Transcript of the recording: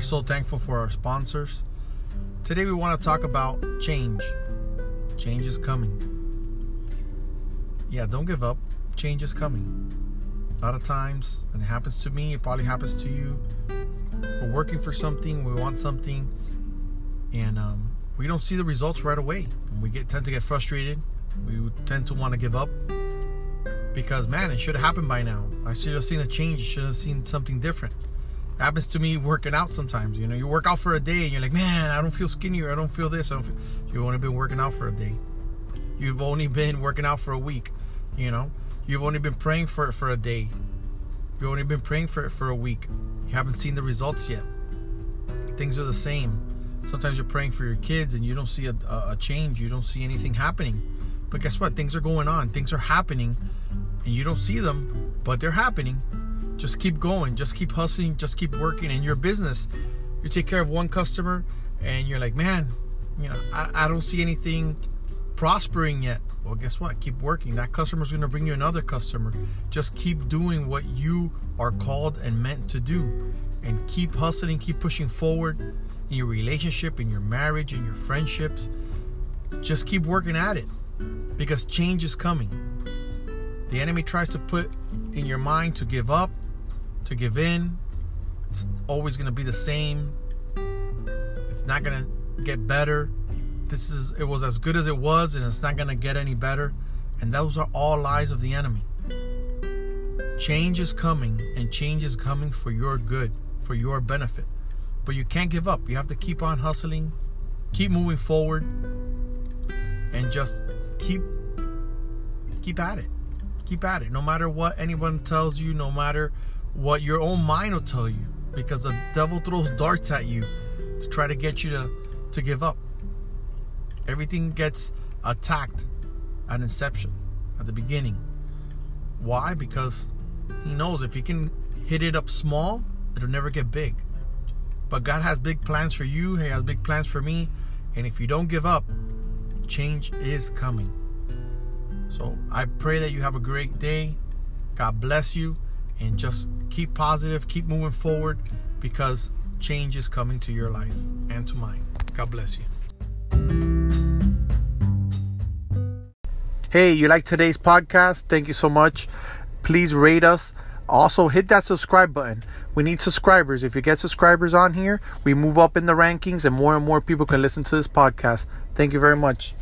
so thankful for our sponsors. Today we want to talk about change. Change is coming. Yeah, don't give up. Change is coming. A lot of times, and it happens to me, it probably happens to you. We're working for something, we want something, and um, we don't see the results right away. We get tend to get frustrated. We tend to want to give up because man, it should have happened by now. I should have seen a change. Should have seen something different. Happens to me working out sometimes. You know, you work out for a day and you're like, man, I don't feel skinnier. I don't feel this. I don't. Feel... You've only been working out for a day. You've only been working out for a week. You know, you've only been praying for it for a day. You've only been praying for it for a week. You haven't seen the results yet. Things are the same. Sometimes you're praying for your kids and you don't see a, a change. You don't see anything happening. But guess what? Things are going on. Things are happening, and you don't see them, but they're happening. Just keep going. Just keep hustling. Just keep working. In your business, you take care of one customer, and you're like, man, you know, I, I don't see anything prospering yet. Well, guess what? Keep working. That customer's going to bring you another customer. Just keep doing what you are called and meant to do, and keep hustling. Keep pushing forward in your relationship, in your marriage, in your friendships. Just keep working at it because change is coming. The enemy tries to put in your mind to give up, to give in. It's always going to be the same. It's not going to get better. This is it was as good as it was and it's not going to get any better. And those are all lies of the enemy. Change is coming and change is coming for your good, for your benefit. But you can't give up. You have to keep on hustling, keep moving forward and just keep keep at it. Keep at it. No matter what anyone tells you, no matter what your own mind will tell you. Because the devil throws darts at you to try to get you to, to give up. Everything gets attacked at inception, at the beginning. Why? Because he knows if he can hit it up small, it'll never get big. But God has big plans for you, He has big plans for me. And if you don't give up, change is coming. So I pray that you have a great day. God bless you. And just keep positive, keep moving forward because change is coming to your life and to mine. God bless you. Hey, you like today's podcast? Thank you so much. Please rate us. Also, hit that subscribe button. We need subscribers. If you get subscribers on here, we move up in the rankings and more and more people can listen to this podcast. Thank you very much.